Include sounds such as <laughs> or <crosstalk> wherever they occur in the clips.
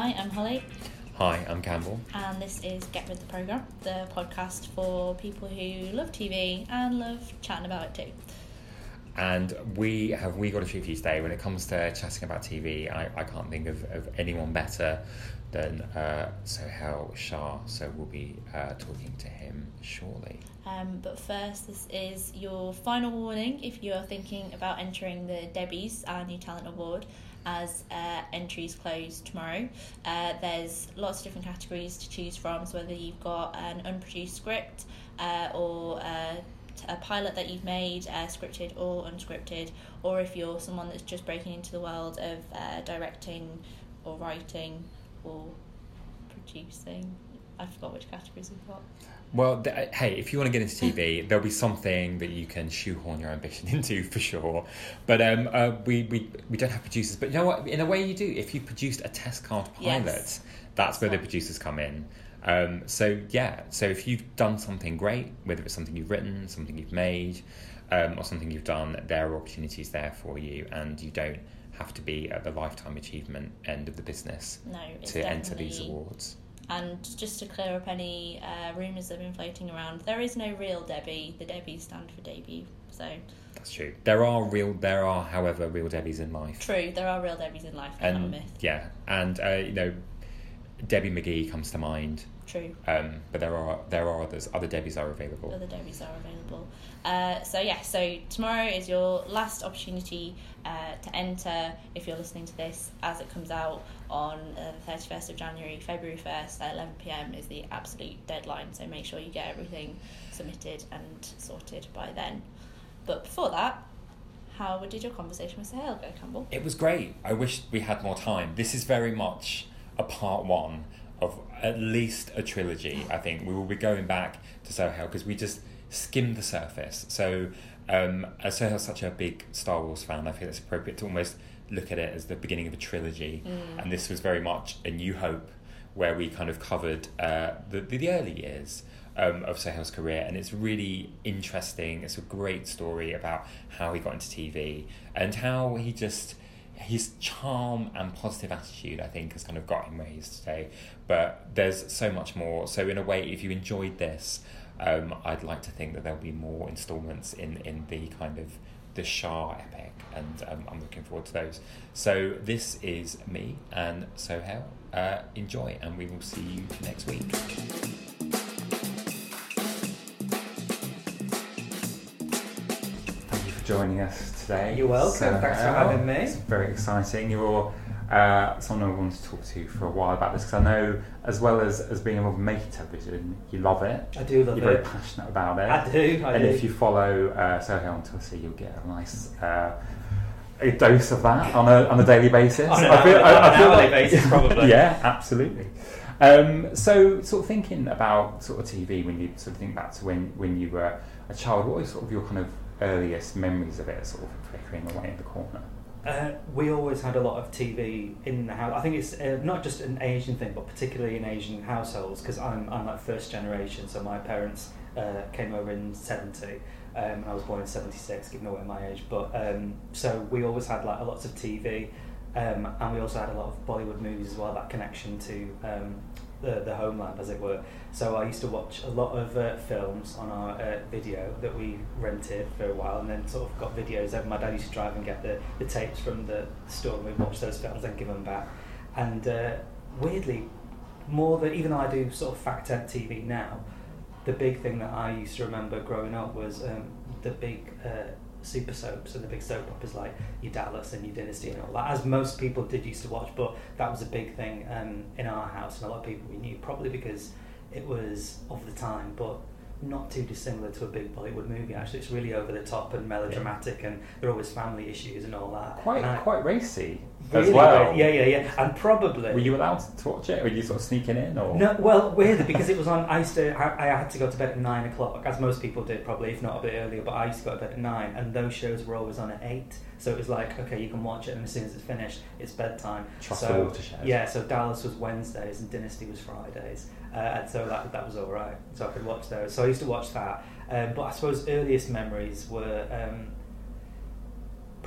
Hi, I'm Holly, Hi, I'm Campbell. and this is Get With the Programme, the podcast for people who love TV and love chatting about it too. And we have we got a treat for you today. When it comes to chatting about TV, I, I can't think of, of anyone better than uh, Sohail Shah. So we'll be uh, talking to him shortly. Um, but first, this is your final warning if you are thinking about entering the Debbie's, our new talent award, as uh, entries close tomorrow. Uh, there's lots of different categories to choose from, so whether you've got an unproduced script uh, or uh, a pilot that you've made, uh, scripted or unscripted, or if you're someone that's just breaking into the world of uh, directing or writing or producing. I forgot which categories we've got. Well, th- hey, if you want to get into TV, there'll be something that you can shoehorn your ambition <laughs> into for sure. But um, uh, we, we we don't have producers. But you know what? In a way, you do. If you produced a test card pilot, Yes. that's where the producers come in. Um, so yeah, so if you've done something great, whether it's something you've written, something you've made, um, or something you've done, there are opportunities there for you, and you don't have to be at the lifetime achievement end of the business No, to enter these awards. And just to clear up any uh, rumours that have been floating around, there is no real Debbie. The Debbies stand for debut. So That's true. There are real, there are, however, real Debbies in life. true, there are real Debbies in life. They're not a and myth. yeah, and uh, you know, Debbie McGee comes to mind, True, um, but there are there are others. Other Debbies are available. other Debbies are available. Uh, so yeah, so tomorrow is your last opportunity uh, to enter. If you're listening to this as it comes out on uh, the thirty first of January, February first at eleven pm is the absolute deadline. So make sure you get everything submitted and sorted by then. But before that, how did your conversation with Sohail go, Campbell? It was great. I wish we had more time. This is very much a part one of at least a trilogy. I think we will be going back to Sohail because we just skimmed the surface. So, um, as Sohail's such a big Star Wars fan, I feel it's appropriate to almost look at it as the beginning of a trilogy. And this was very much a New Hope, where we kind of covered uh, the, the the early years. Um, of Sohail's career, and it's really interesting. It's a great story about how he got into TV and how he just his charm and positive attitude, I think, has kind of got him where he is today. But there's so much more. So in a way, if you enjoyed this, um, I'd like to think that there'll be more instalments in in the kind of the Shah epic, and um, I'm looking forward to those. So this is me and Sohail. Uh, enjoy, and we will see you next week. Joining us today. You're welcome. Thanks for having me. It's very exciting. You're uh, someone I wanted to talk to for a while about this because I know, as well as, as being involved in making television, you love it. I do love it. You're very passionate about it. I do. I and do. if you follow uh, Sohail on Twitter, you'll get a nice uh, a dose of that on a, on a daily basis. On an I feel- hourly- I- I feel hourly like- basis, <laughs> probably. yeah, absolutely. Um, so, sort of thinking about sort of TV when you sort of think back to when, when you were a child, what was sort of your kind of earliest memories of it, sort of flickering away in the corner? Uh, we always had a lot of TV in the house. I think it's uh, not just an Asian thing, but particularly in Asian households because I'm I'm like first generation. So my parents uh, came over in '70, um, and I was born in '76, giving away my age. But um, so we always had like lots of TV, um, and we also had a lot of Bollywood movies as well. That connection to um, the the homeland, as it were. So I used to watch a lot of uh, films on our uh, video that we rented for a while, and then sort of got videos. Over. My dad used to drive and get the, the tapes from the store, and we'd watch those films and give them back. And uh, weirdly, more than even though I do sort of fact check TV now, the big thing that I used to remember growing up was um, the big uh, super soaps and the big soap operas like your Dallas and your Dynasty and all that, as most people did used to watch. But that was a big thing um, in our house, and a lot of people we knew, probably because it was of the time, but not too dissimilar to a big Bollywood movie. Actually, it's really over the top and melodramatic, and there are always family issues and all that. Quite I- quite racy really as well. Yeah, yeah, yeah, and probably. Were you allowed to watch it? Or were you sort of sneaking in? Or No, well, weirdly because it was on. I used to. I, I had to go to bed at nine o'clock, as most people did, probably if not a bit earlier. But I used to go to bed at nine, and those shows were always on at eight. So it was like, okay, you can watch it, and as soon as it's finished, it's bedtime. Trust so, the watershed. Yeah, so Dallas was Wednesdays and Dynasty was Fridays, uh, and so that that was all right. So I could watch those. So I used to watch that. Um, but I suppose earliest memories were. Um,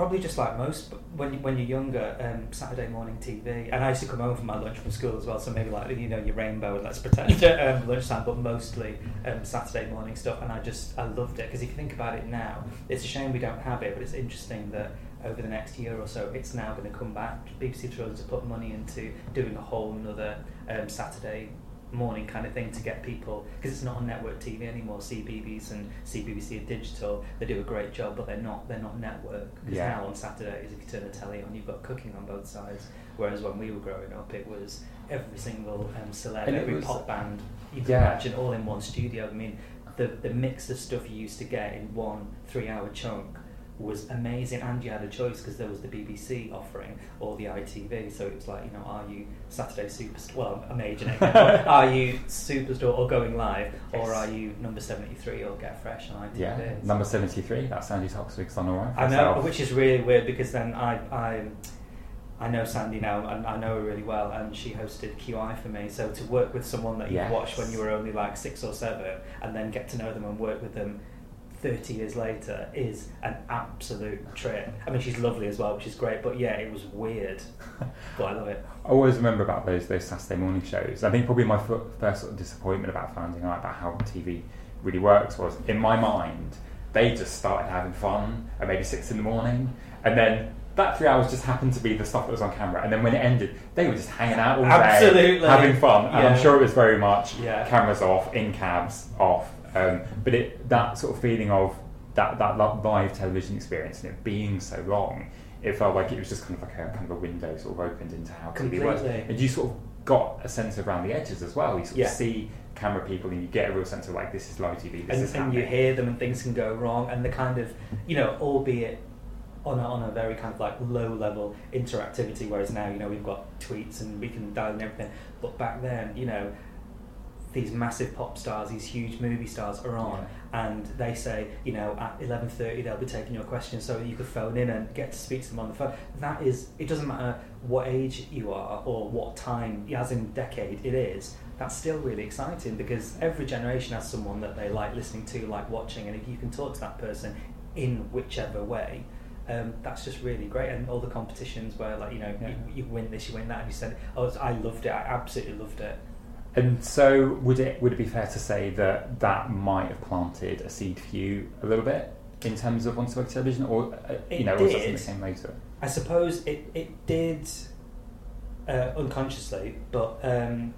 probably just like most, when when you're younger, um, Saturday morning TV, and I used to come home from my lunch from school as well. So maybe like you know your rainbow, and let's pretend um, lunchtime, but mostly um, Saturday morning stuff. And I just I loved it because if you think about it now, it's a shame we don't have it, but it's interesting that over the next year or so, it's now going to come back. BBC trying to put money into doing a whole another um, Saturday morning kind of thing to get people because it's not on network TV anymore. CBeebies and CBBC are digital. They do a great job, but they're not they're not network. Because Yeah. now on Saturdays, if you turn the telly on, you've got cooking on both sides. Whereas when we were growing up, it was every single um, celeb, And every was- pop band you can Yeah. imagine all in one studio. I mean, the the mix of stuff you used to get in one three hour chunk was amazing and you had a choice because there was the BBC offering or the ITV so it was like you know are you Saturday Superstore well I'm aging it but <laughs> are you Superstore or going live or are you number 73 or Get Fresh on ITV Yeah, So- number 73, that's Sandi Toksvig's on alright. I know which is really weird because then I I I know Sandi now and I know her really well and she hosted QI for me so to work with someone that you Yes. watched when you were only like six or seven and then get to know them and work with them 30 years later is an absolute trip. I mean, she's lovely as well, which is great, but yeah, it was weird. <laughs> But I love it. I always remember about those those Saturday morning shows. I think probably my fir- first sort of disappointment about finding out about how TV really works was, in my mind, they just started having fun at maybe six in the morning, and then that three hours just happened to be the stuff that was on camera. And then when it ended, they were just hanging out all day, having fun. And Yeah. I'm sure it was very much Yeah. cameras off, in cabs off. Um, but it that sort of feeling of that that live television experience and it being so long, it felt like it was just kind of like a kind of a window sort of opened into how TV works. And you sort of got a sense around the edges as well. You sort Yeah. of see camera people and you get a real sense of like this is live TV. This and, is and you hear them and things can go wrong and the kind of you know albeit on a, on a very kind of like low level interactivity whereas now you know we've got tweets and we can dial in everything but back then you know these massive pop stars these huge movie stars are on and they say you know at 11.30 they'll be taking your questions so you could phone in and get to speak to them on the phone. That is it doesn't matter what age you are or what time as in decade it is that's still really exciting because every generation has someone that they like listening to like watching and if you can talk to that person in whichever way um, that's just really great. And all the competitions where like you know Yeah. you, you win this you win that and you said oh I loved it I absolutely loved it And so, would it would it be fair to say that that might have planted a seed for you a little bit in terms of on-site television, or uh, you know, or was that did. something that came later? I suppose it, it did uh, unconsciously, but um,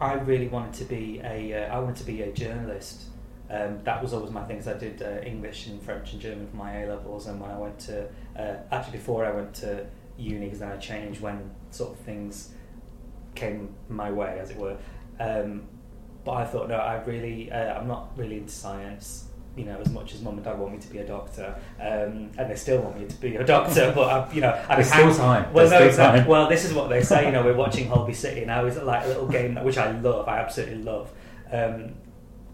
I really wanted to be a uh, I wanted to be a journalist. Um, that was always my thing. 'cause I did uh, English and French and German for my A levels, and when I went to uh, actually before I went to uni, because then I changed when sort of things came my way, as it were. Um, but I thought, no, I really, uh, I'm not really into science, you know, as much as mum and dad want me to be a doctor, um, and they still want me to be a doctor. But I, you know, I There's still time. Well, There's no, time. well, this is what they say. You know, we're <laughs> watching Holby City now. Is like a little game that, which I love. I absolutely love. Um,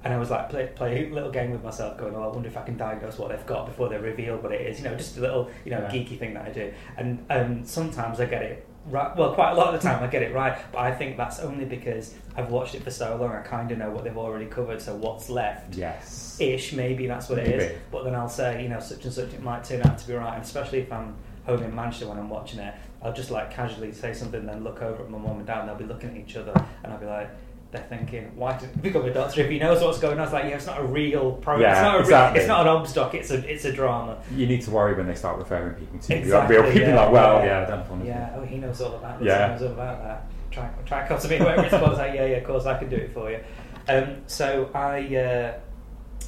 and I was like, play, play a little game with myself, going, "Oh, I wonder if I can diagnose what they've got before they reveal what it is." You know, just a little, you know, Yeah. geeky thing that I do. And um, sometimes I get it right. Well, quite a lot of the time I get it right, but I think that's only because I've watched it for so long. I kind of know what they've already covered. So what's left? Yes. ish, maybe that's what it is. Maybe. But then I'll say, you know, such and such, it might turn out to be right. And especially if I'm home in Manchester when I'm watching it, I'll just like casually say something, then look over at my mum and dad, and they'll be looking at each other, and I'll be like, they're thinking, why did you become a doctor if he knows what's going on? It's like, yeah, it's not a real program. Yeah, it's not a exactly. real, it's not an obstock. It's a it's a drama. You need to worry when they start referring people to. Exactly, real people yeah, like, well, yeah. yeah, I don't want to. Yeah, oh, he knows all about this. Yeah. He knows all about that. Try, try me, whatever it's called. Like, yeah, yeah, of course, I can do it for you. Um, so I, uh,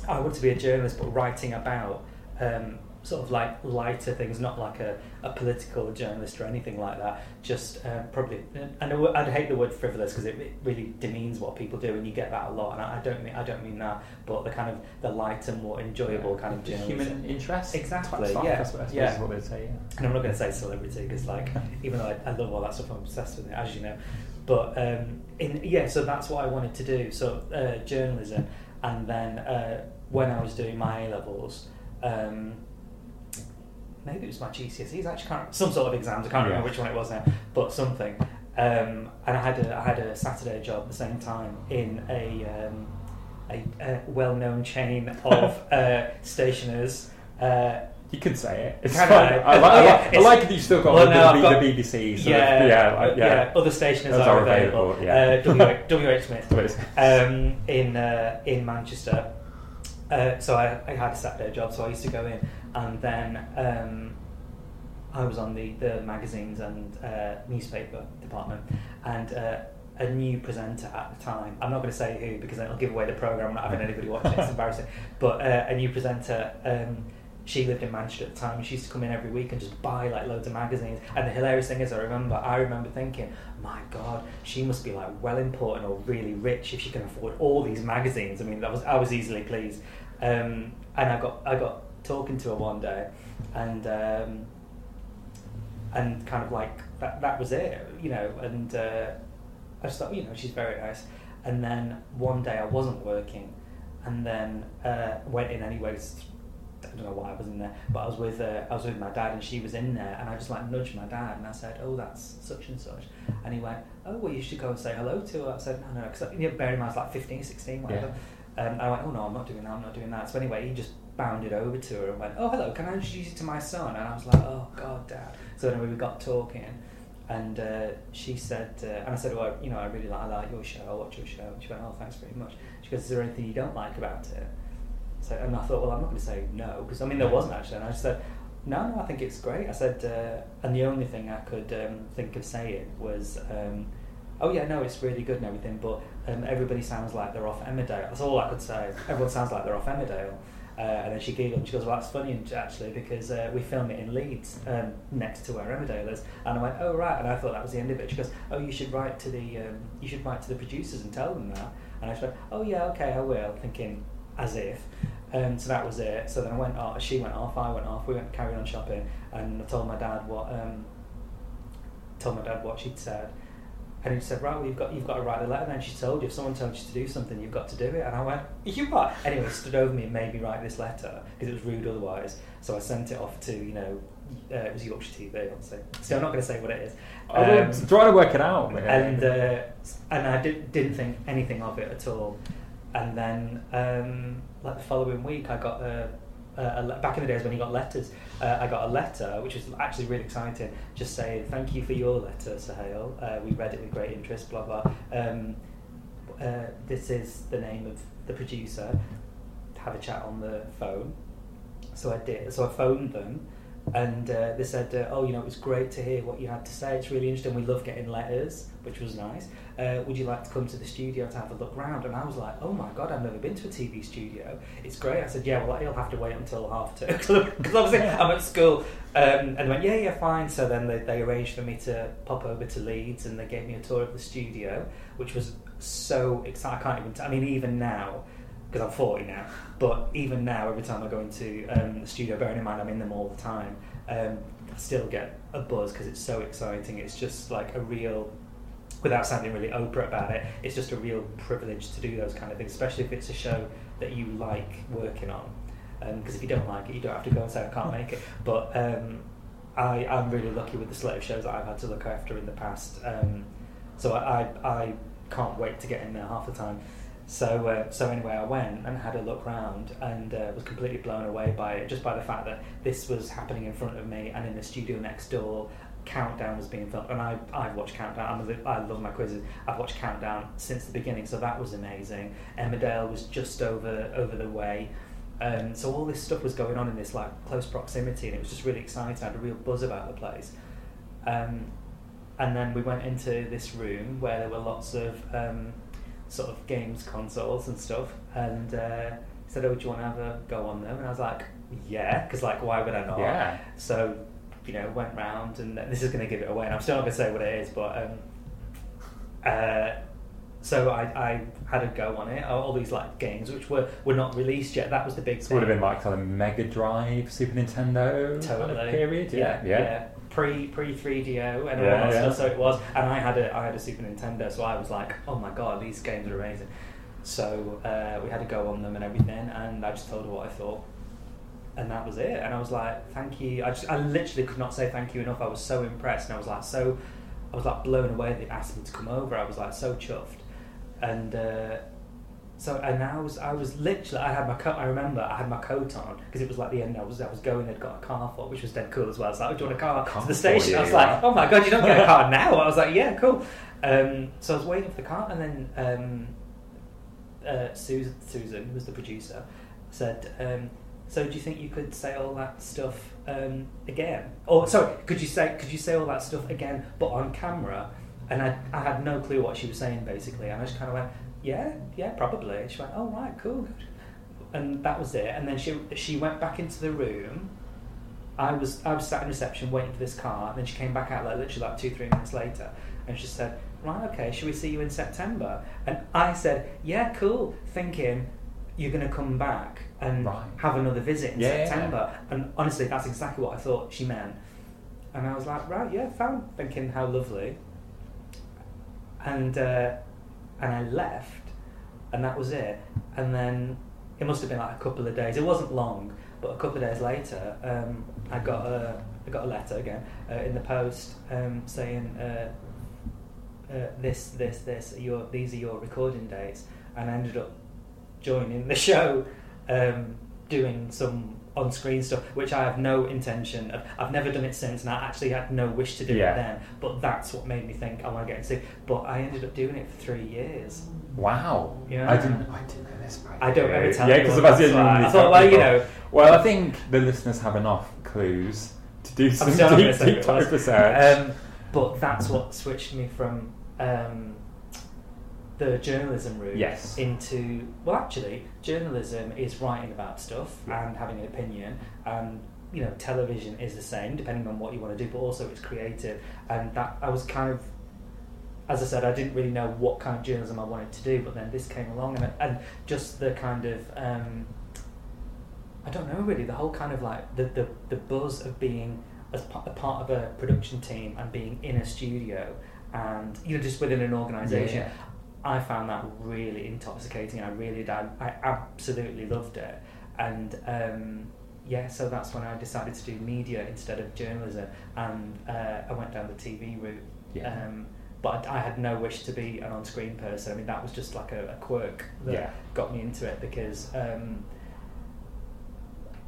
I wanted to be a journalist, but writing about um, sort of like lighter things, not like a, a political journalist or anything like that. Just um, probably, and I would- hate the word frivolous because it, it really demeans what people do, and you get that a lot. And I I don't mean I don't mean that, but the kind of the lighter, more enjoyable kind of journalism. human interest. Exactly, yeah, I suppose, I suppose yeah. what they'd say. Yeah. and I'm not going to say celebrity because, like, <laughs> even though I, I love all that stuff, I'm obsessed with it, as you know. But um, in yeah, so that's what I wanted to do. So uh, journalism, and then uh, when I was doing my A levels, um, maybe it was my GCSEs. I actually can't some sort of exams. I can't Yeah. remember which one it was now, but something. Um, and I had a I had a Saturday job at the same time in a um, a, a well-known chain of <laughs> uh, stationers. Uh, You can say it. It's fine. I? I, like, I, <laughs> yeah, like, I like that you've still got Well, the, no, the, the BBC. Yeah, yeah, like, yeah. Other stationers are are available. available, yeah. Uh, W. <laughs> W. H. Smith um, in uh, in Manchester. Uh, so I, I had a Saturday job, so I used to go in, and then um, I was on the, the magazines and uh, newspaper department, and uh, a new presenter at the time. I'm not going to say who because it'll give away the program. I'm not having anybody watch it. It's <laughs> embarrassing. But uh, a new presenter. Um, she lived in Manchester at the time. She used to come in every week and just buy like loads of magazines. And the hilarious thing is, I remember, I remember thinking, my God, she must be like well important or really rich if she can afford all these magazines. I mean, that was I was easily pleased. Um, and I got I got talking to her one day, and um, and kind of like that that was it, you know. And uh, I just thought, you know, she's very nice. And then one day I wasn't working, and then uh, went in anyways. I don't know why I was in there, but I was with uh, I was with my dad, and she was in there, and I just like nudged my dad, and I said, "Oh, that's such and such," and he went, "Oh, well, you should go and say hello to her." I said, "No, no," because you know, bear in mind, I was like 15, 16, whatever. Um, I went, "Oh no, I'm not doing that. I'm not doing that." So anyway, he just bounded over to her and went, "Oh, hello, can I introduce you to my son?" And I was like, "Oh God, Dad." So anyway, we got talking, and uh, she said, uh, and I said, "Well, you know, I really like, I like your show. I watch your show." And she went, "Oh, thanks very much." She goes, "Is there anything you don't like about it?" So, and I thought, well, I'm not going to say no because I mean there wasn't actually, and I just said, no, no, I think it's great. I said, uh, and the only thing I could um, think of saying was, um, oh yeah, no, it's really good and everything, but um, everybody sounds like they're off Emmerdale. That's all I could say. Everyone sounds like they're off Emmerdale. Uh, and then she giggled she goes, well, that's funny actually because uh, we film it in Leeds um, next to where Emmerdale is. And I went, oh right. And I thought that was the end of it. She goes, oh, you should write to the um, you should write to the producers and tell them that. And I went, oh yeah, okay, I will. Thinking as if. Um, so that was it. So then I went off. She went off. I went off. We went carried on shopping, and I told my dad what um, told my dad what she'd said. And he said, right, well, you've got, you've got to write a letter then. She told you, if someone told you to do something, you've got to do it. And I went, you what? Anyway, stood over me and made me write this letter, because it was rude otherwise. So I sent it off to, you know, uh, it was Yorkshire TV, obviously. So I'm not going to say what it is. I'm Um, trying to work it out, man. and uh, and I did, didn't think anything of it at all. And then, um, like the following week, I got a, le- back in the days when you got letters. Uh, I got a letter, which was actually really exciting, just saying thank you for your letter, Sohail. Uh, we read it with great interest. Blah blah. Um, uh, this is the name of the producer. Have a chat on the phone. So I did. So I phoned them, and uh, they said, uh, "Oh, you know, it was great to hear what you had to say. It's really interesting. We love getting letters, which was nice. Uh, would you like to come to the studio to have a look round?" And I was like, "Oh my god, I've never been to a TV studio. It's great." I said, "Yeah, well, you'll have to wait until half two because <laughs> obviously I'm at school." Um, and they went, "Yeah, yeah, fine." So then they, they arranged for me to pop over to Leeds, and they gave me a tour of the studio, which was so exciting. I can't even. T- I mean, even now because I'm 40 now. But even now, every time I go into um, the studio, bearing in mind I'm in them all the time, um, I still get a buzz because it's so exciting. It's just like a real, without sounding really Oprah about it, it's just a real privilege to do those kind of things, especially if it's a show that you like working on. Because if you don't like it, you don't have to go and say I can't make it. <laughs> But um, I, I'm really lucky with the slate of shows that I've had to look after in the past. Um, so I, I, I can't wait to get in there half the time. So, uh, so anyway, I went and had a look round and uh, was completely blown away by it, just by the fact that this was happening in front of me and in the studio next door. Countdown was being filmed, and I I've watched Countdown. I'm a, I love my quizzes. I've watched Countdown since the beginning, so that was amazing. Emmerdale was just over over the way. Um, so all this stuff was going on in this like close proximity, and it was just really exciting. I had a real buzz about the place. Um, and then we went into this room where there were lots of um, sort of games consoles and stuff. And uh, he said, "Oh, do you want to have a go on them?" And I was like, "Yeah," because like, why would I not? Yeah. So, you know, went round, and this is going to give it away. And I'm still not going to say what it is, but um, uh, so I, I had a go on it. All these like games which were, were not released yet. That was the big thing. would have been like kind of Mega Drive, Super Nintendo kind of totally period. Yeah, yeah. Pre pre three DO and all Yeah, that yeah. stuff. So it was, and I had a I had a Super Nintendo, so I was like, oh my god, these games are amazing. So uh, we had to go on them and everything, and I just told her what I thought, and that was it. And I was like, thank you. I just I literally could not say thank you enough. I was so impressed, and I was like so, I was like blown away. They asked me to come over. I was like so chuffed, and. Uh, so and I was I was literally I had my coat I remember I had my coat on because it was like the end I was I was going I'd got a car for which was dead cool as well so I was doing a car, Car to the station I you, was like oh my god you don't get a car now I was like yeah cool um, so I was waiting for the car and then um, uh, Susan, Susan who was the producer said um, so do you think you could say all that stuff um, again? Or sorry could you say could you say all that stuff again but on camera? And I, I had no clue what she was saying basically. And I just kind of went yeah yeah probably. And she went oh right cool good. And that was it. And then she she went back into the room. I was I was sat in reception waiting for this car. And then she came back out like literally like two three minutes later. And she said right okay should we see you in September? And I said yeah cool thinking you're going to come back and Right. have another visit in Yeah. September and honestly that's exactly what I thought she meant and I was like right yeah fine thinking how lovely and uh, and I left, and that was it. And then it must have been like a couple of days. It wasn't long, but a couple of days later, um, I got a I got a letter again uh, in the post um, saying uh, uh, this this this your these are your recording dates, and I ended up joining the <laughs> show, um, doing some on-screen stuff, which I have no intention of. I've never done it since, and I actually had no wish to do Yeah. it then. But that's what made me think I want to get into. it. But I ended up doing it for three years. Wow. Yeah. I didn't. I didn't know this. I don't ever tell Yeah, because anyone, Sebastian that's why. normally I thought, well, you know. Well, I think the listeners have enough clues to do some deep, deep it research. Um, but that's what switched me from um, the journalism route Yes. into well, actually, journalism is writing about stuff Yeah. and having an opinion, and you know, television is the same depending on what you want to do, but also it's creative, and that I was kind of. As I said, I didn't really know what kind of journalism I wanted to do, but then this came along, and, and just the kind of um, I don't know really the whole kind of like the the, the buzz of being as pa- a part of a production team and being in a studio and you know just within an organization Yeah. I found that really intoxicating I really did I, I absolutely loved it and um, yeah so that's when I decided to do media instead of journalism and uh, I went down the TV route Yeah. um, but I, had no wish to be an on-screen person I mean that was just like a, a quirk that Yeah. got me into it because um,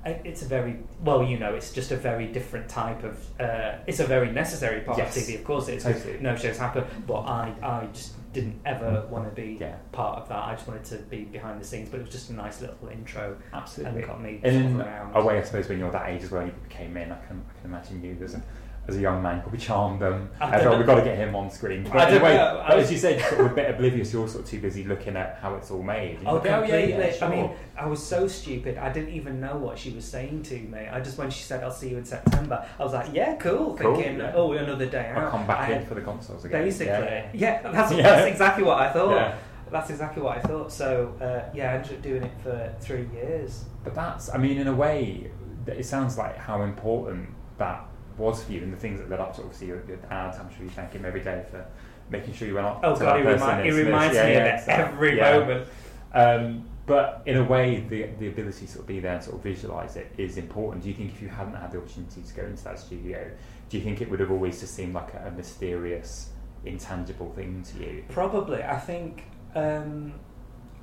it's a very well, you know, it's just a very different type of. Uh, it's a very necessary part Yes. of TV, of course. It's Totally. no shows happen, but I, I just didn't ever mm. want to be Yeah. part of that. I just wanted to be behind the scenes, but it was just a nice little intro. Absolutely. And got me And in around. a way, I suppose, when you're that age as well, you came in. I can, I can imagine you as a, as a young man, probably charmed them. I thought we've got to get him on screen. But I don't way, know. but as you said, sort of a bit oblivious. You're sort of too busy looking at how it's all made. Oh, go, yeah, yeah, sure. I mean, I was so stupid. I didn't even know what she was saying to me. I just when she said, "I'll see you in September," I was like, "Yeah, cool." Cool, Thinking, yeah. "Oh, another day out." I'll come back I in for the consoles again. Basically, Yeah. yeah, that's, that's exactly what I <laughs> thought. That's exactly what I thought. So uh, yeah, I ended up doing it for three years. But that's, I mean, in a way, it sounds like how important that was for you and the things that led up to obviously your, your dad. I'm sure you thank him every day for making sure you went up Oh to god, that he, remi- he reminds yeah, me yeah, of that- every yeah. moment. Um, but in a way, the the ability to sort of be there and sort of visualize it is important. Do you think if you hadn't had the opportunity to go into that studio, do you think it would have always just seemed like a, a mysterious, intangible thing to you? Probably, I think. Um,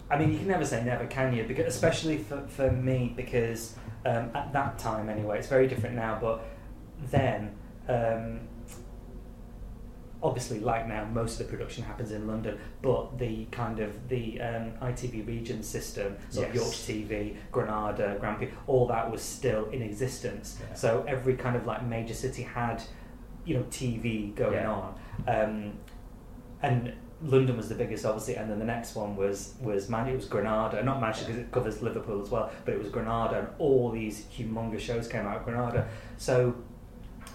I mean, you can never say never, can you? Because especially for, for me, because um, at that time anyway, it's very different now. But then, um, obviously, like now, most of the production happens in London. But the kind of the um, ITV region system, so Yes. Yorkshire TV, Granada, Prix, all that was still in existence. Yeah. So every kind of like major city had, you know, TV going Yeah. on. Um, and London was the biggest, obviously, and then the next one was was Man. It was Granada, not Manchester because it covers Liverpool as well, but it was Granada, and all these humongous shows came out of Granada. So,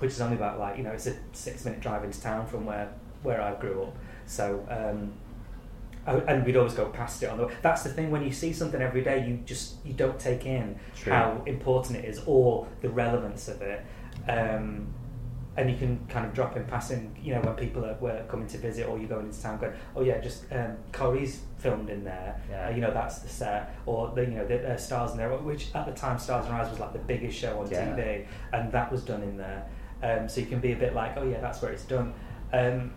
which is only about like you know, it's a six minute drive into town from where where I grew up. So. Um, I- and we'd always go past it on the way. That's the thing when you see something every day, you just you don't take in True. how important it is or the relevance of it. Um, and you can kind of drop in passing, you know, when people are, were coming to visit or you're going into town going, oh yeah, just um, Corrie's filmed in there, Yeah. uh, you know, that's the set, or the, you know, the uh, Stars in there, which at the time Stars in Their Eyes was like the biggest show on Yeah. TV, and that was done in there. Um, so you can be a bit like, oh yeah, that's where it's done. Um,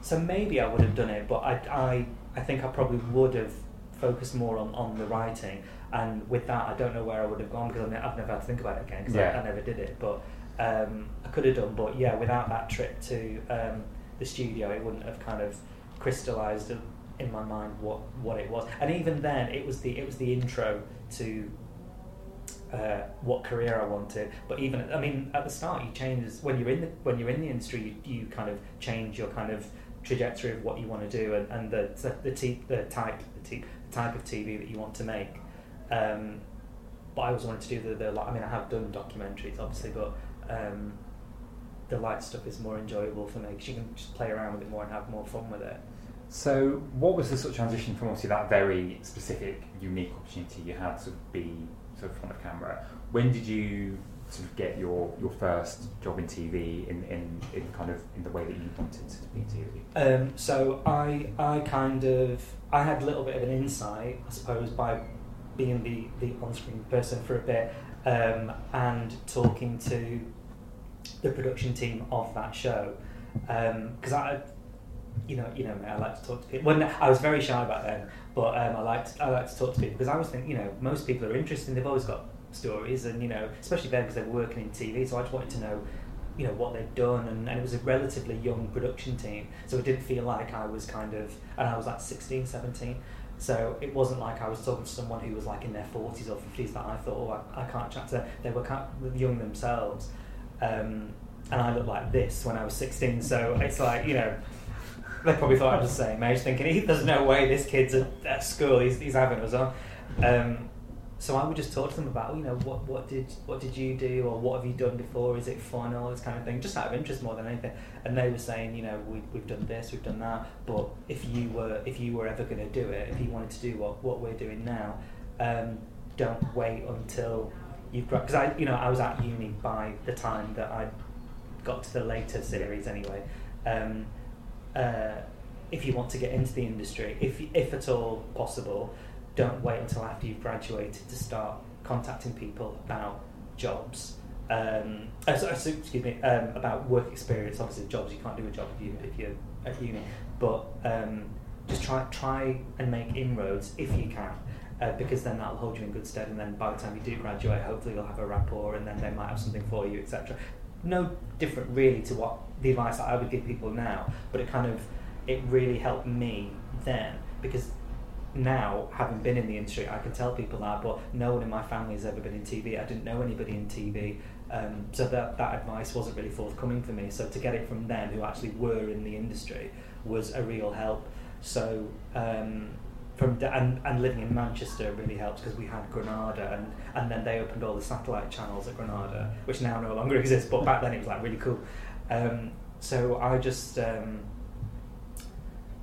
so maybe I would have done it, but I, I, I think I probably would have focused more on, on the writing. And with that, I don't know where I would have gone because I've, ne- I've never had to think about it again because Yeah. I, I never did it. But um, I could have done. But yeah, without that trip to um, the studio, it wouldn't have kind of crystallized in my mind what, what it was. And even then, it was the it was the intro to uh, what career I wanted. But even I mean, at the start, you change when you're in the when you're in the industry, you, you kind of change your kind of trajectory of what you want to do and, and the the t- the type the, t- the type of TV that you want to make. Um, but I always wanted to do the, the I mean, I have done documentaries, obviously, but um, the light stuff is more enjoyable for me because you can just play around with it more and have more fun with it. So, what was the sort of transition from obviously that very specific, unique opportunity you had to be sort of front of camera? When did you sort of get your, your first job in TV in, in, in kind of in the way that you wanted to be in TV? Um, so I I kind of I had a little bit of an insight, I suppose, by being the, the on-screen person for a bit um, and talking to the production team of that show because I you know you know I like to talk to people. When I was very shy back then, but um, I liked I like to talk to people because I was thinking you know most people are interested. They've always got stories, and you know especially then because they were working in TV. So I just wanted to know you know what they've done and, and it was a relatively young production team so it didn't feel like I was kind of and I was like 16 17 so it wasn't like I was talking to someone who was like in their 40s or 50s that I thought oh I, I can't chat to they were young themselves um, and I looked like this when I was 16 so it's like you know they probably thought I was the same age thinking there's no way this kid's at, at school he's, he's having us on um, so I would just talk to them about, you know, what, what did what did you do or what have you done before? Is it fun? All this kind of thing, just out of interest more than anything. And they were saying, you know, we, we've done this, we've done that. But if you were if you were ever going to do it, if you wanted to do what, what we're doing now, um, don't wait until you've got because I you know I was at uni by the time that I got to the later series anyway. Um, uh, if you want to get into the industry, if if at all possible don't wait until after you've graduated to start contacting people about jobs. Um, uh, so, excuse me, um, about work experience. Obviously, jobs you can't do a job if you if you're at uni, but um, just try try and make inroads if you can, uh, because then that'll hold you in good stead. And then by the time you do graduate, hopefully you'll have a rapport, and then they might have something for you, etc. No different really to what the advice that I would give people now, but it kind of it really helped me then because now, having been in the industry, I can tell people that, but no one in my family has ever been in TV. I didn't know anybody in TV, um, so that that advice wasn't really forthcoming for me. So to get it from them, who actually were in the industry, was a real help. So um, from and and living in Manchester really helps because we had Granada, and and then they opened all the satellite channels at Granada, which now no longer <laughs> exists, but back then it was like really cool. Um, so I just. Um,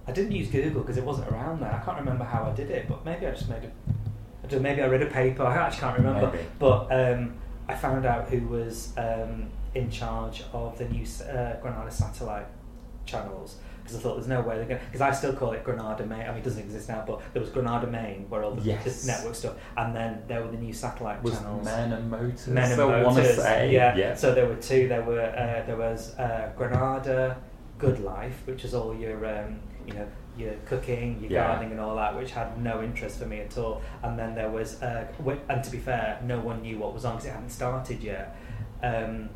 I didn't use Google because it wasn't around there. I can't remember how I did it, but maybe I just made a. I don't, maybe I read a paper. <laughs> I actually can't remember. Maybe. But um, I found out who was um, in charge of the new uh, Granada satellite channels because I thought there's no way they're going to. Because I still call it Granada Main. I mean, it doesn't exist now, but there was Granada Main where all the, Yes. network stuff, and then there were the new satellite Was channels. Men and Motors? Men and to Motors, say. yeah. yeah. So there were two. There were uh, there was uh, Granada Good Life, which is all your um, you know your cooking, your Yeah. gardening, and all that, which had no interest for me at all. And then there was, uh, and to be fair, no one knew what was on because it hadn't started yet. Um,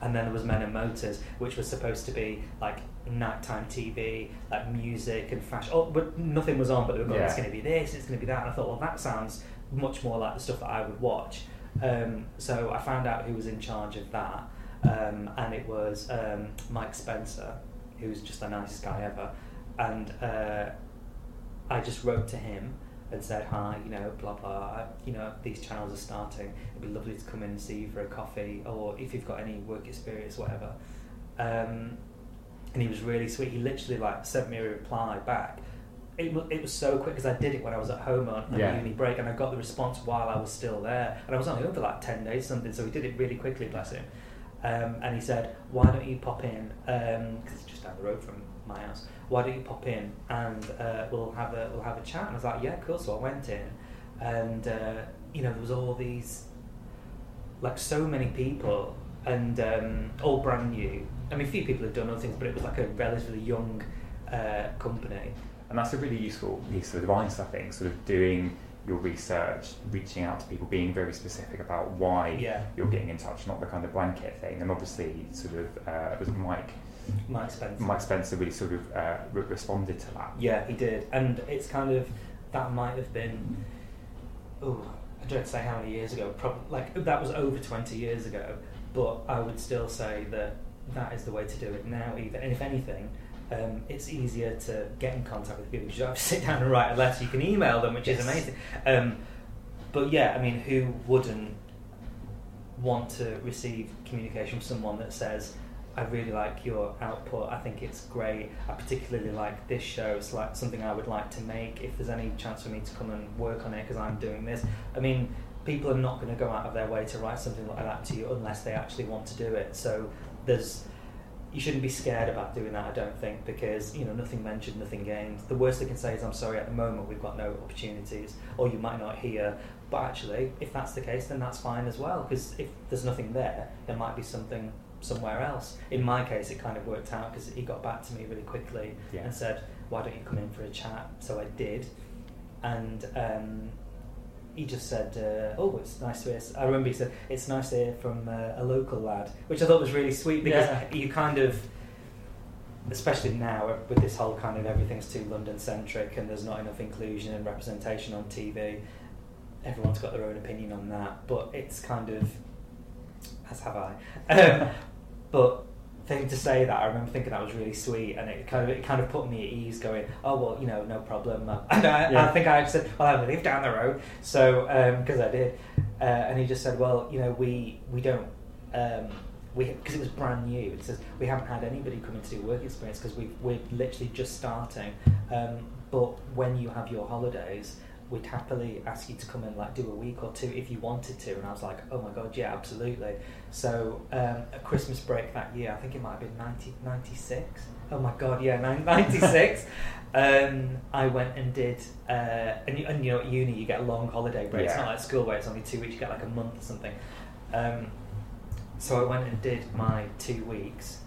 and then there was Men and Motors, which was supposed to be like nighttime TV, like music and fashion. Oh, but nothing was on. But they were going, it's going to be this, it's going to be that. And I thought, well, that sounds much more like the stuff that I would watch. Um, so I found out who was in charge of that, um, and it was um, Mike Spencer, who's just the nicest guy ever. And uh, I just wrote to him and said, "Hi, you know, blah blah. You know, these channels are starting. It'd be lovely to come in and see you for a coffee, or if you've got any work experience, whatever." Um, and he was really sweet. He literally like sent me a reply back. It was, it was so quick because I did it when I was at home on, on Yeah. uni break, and I got the response while I was still there. And I was only home for like ten days, something. So he did it really quickly, bless him. Um, and he said, "Why don't you pop in? Because it's just down the road from my house. Why don't you pop in and uh, we'll have a we'll have a chat?" And I was like, "Yeah, cool." So I went in, and uh, you know there was all these, like so many people, and um, all brand new. I mean, a few people had done other things, but it was like a relatively young uh, company. and that's a really useful piece of advice. I think, sort of doing your research, reaching out to people, being very specific about why Yeah. you're getting in touch, not the kind of blanket thing. And obviously, sort of, uh, was Mike Mike Spencer. Mike Spencer really sort of uh, re- responded to that. Yeah, he did, and it's kind of that might have been. Oh, I don't say how many years ago. Probably like that was over twenty years ago, but I would still say that that is the way to do it now. Even and if anything. Um, it's easier to get in contact with people you don't have to sit down and write a letter. You can email them, which Yes. is amazing. Um, but yeah, I mean, who wouldn't want to receive communication from someone that says, I really like your output. I think it's great. I particularly like this show. It's like something I would like to make. If there's any chance for me to come and work on it because I'm doing this, I mean, people are not going to go out of their way to write something like that to you unless they actually want to do it. So there's you shouldn't be scared about doing that. I don't think because you know nothing mentioned, nothing gained. The worst they can say is I'm sorry. At the moment, we've got no opportunities, or you might not hear. But actually, if that's the case, then that's fine as well. Because if there's nothing there, there might be something somewhere else. In my case, it kind of worked out because he got back to me really quickly Yeah. and said, "Why don't you come in for a chat?" So I did, and um, he just said, uh, "Oh, it's nice to hear." I remember he said, "It's nice to hear from uh, a local lad," which I thought was really sweet because Yeah. you kind of, especially now with this whole kind of everything's too London centric and there's not enough inclusion and representation on TV. Everyone's got their own opinion on that, but it's kind of, as have I. Um, but thing to say that I remember thinking that was really sweet, and it kind of it kind of put me at ease, going, oh well, you know, no problem. <laughs> And I, Yeah. I think I said, well, I live down the road, so because I did, uh, and he just said, well, you know, we we don't. Um, we because it was brand new. It says we haven't had anybody come in to do work experience because we we're literally just starting. Um, but when you have your holidays, we'd happily ask you to come and like do a week or two if you wanted to. And I was like, oh my god, yeah, absolutely. So um, a Christmas break that year, I think it might have been 19, 96. Oh my god, yeah, nine- <laughs> 96. um, I went and did, uh, and, you- and you know, at uni you get a long holiday break. It's not like school where it's only two weeks. You get like a month or something. Um, so I went and did my two weeks.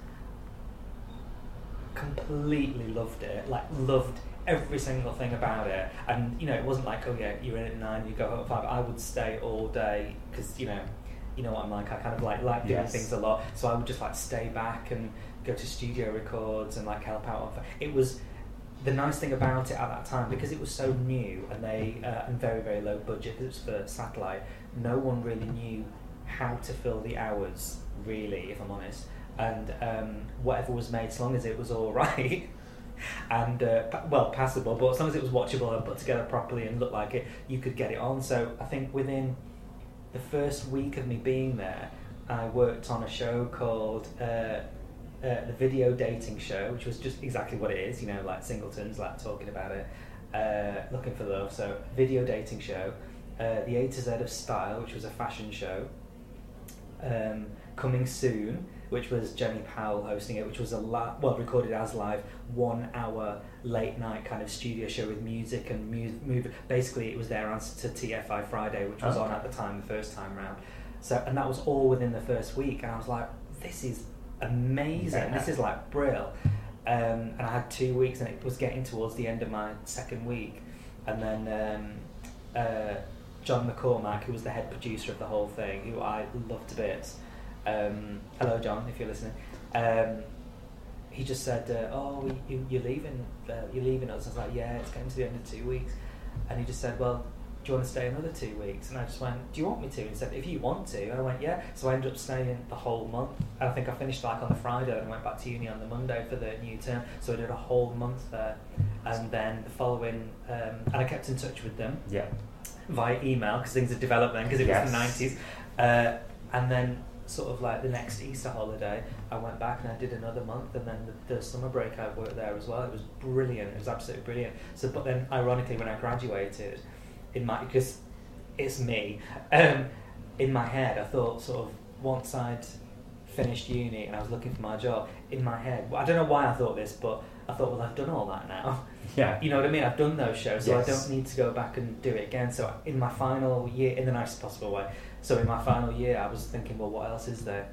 Completely loved it. Like loved every single thing about it. And you know, it wasn't like, oh yeah, you're in at nine, you go home at five. I would stay all day because you know, you know what I'm like. I kind of like like doing Yes. things a lot. So I would just like stay back and go to studio records and like help out. It was the nice thing about it at that time because it was so new and they uh, and very very low budget. It was for satellite. No one really knew how to fill the hours really, if I'm honest. And um, whatever was made, as long as it was all <laughs> right. And uh, well, passable, but as long as it was watchable and put together properly and looked like it, you could get it on. So I think within the first week of me being there, I worked on a show called uh, uh, the Video Dating Show, which was just exactly what it is, you know, like singletons, like talking about it, uh, looking for love. So, video dating show. Uh, the A to Z of Style, which was a fashion show. Um, coming soon, which was Jenny Powell hosting it, which was a la- well recorded as live one hour late night kind of studio show with music and mu- move. Basically, it was their answer to TFI Friday, which was Oh. on at the time the first time round. So and that was all within the first week, and I was like, this is amazing. Yeah. This is like brill. Um, and I had two weeks, and it was getting towards the end of my second week, and then um, uh, John McCormack, who was the head producer of the whole thing, who I loved to bits. Um, hello, John, if you're listening. Um, he just said, uh, "Oh, you, you're leaving. Uh, you're leaving us." I was like, "Yeah, it's getting to the end of two weeks." And he just said, "Well, do you want to stay another two weeks?" And I just went, "Do you want me to?" And he said, "If you want to." And I went, "Yeah." So I ended up staying the whole month. And I think I finished like on the Friday and went back to uni on the Monday for the new term. So I did a whole month there. And then the following, um, and I kept in touch with them Yeah. via email because things had developed then because it Yes. was the nineties, uh, and then sort of like the next Easter holiday, I went back and I did another month, and then the, the summer break I worked there as well. It was brilliant. It was absolutely brilliant. So, but then ironically, when I graduated, in my because it's me, um, in my head, I thought sort of once I'd finished uni and I was looking for my job, in my head, well, I don't know why I thought this, but I thought, well, I've done all that now. <laughs> Yeah. You know what I mean? I've done those shows, so Yes. I don't need to go back and do it again. So in my final year, in the nicest possible way, so in my final year, I was thinking, well, what else is there?